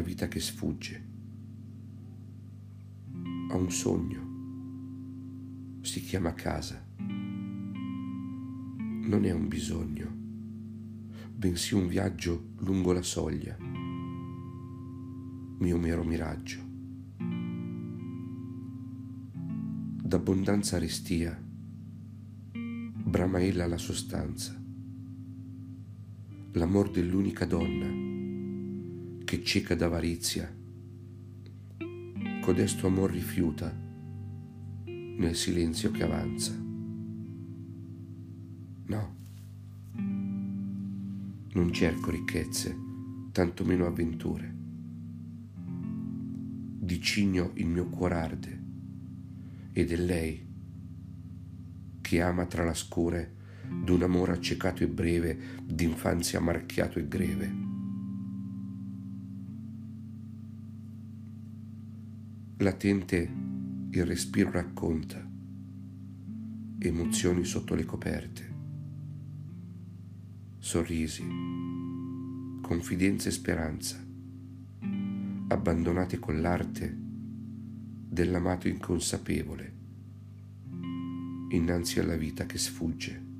vita che sfugge. Ho un sogno, si chiama casa. Non è un bisogno, bensì un viaggio lungo la soglia, mio mero miraggio. D'abbondanza restia, brama ella la sostanza, l'amor dell'unica donna che cieca d'avarizia, codesto amor rifiuta nel silenzio che avanza. No, non cerco ricchezze, tantomeno avventure. Di cigno il mio cuor arde ed è lei che ama tra la scure d'un amore accecato e breve, d'infanzia marchiato e greve. Latente il respiro racconta, emozioni sotto le coperte, sorrisi, confidenza e speranza, abbandonate con l'arte dell'amato inconsapevole innanzi alla vita che sfugge.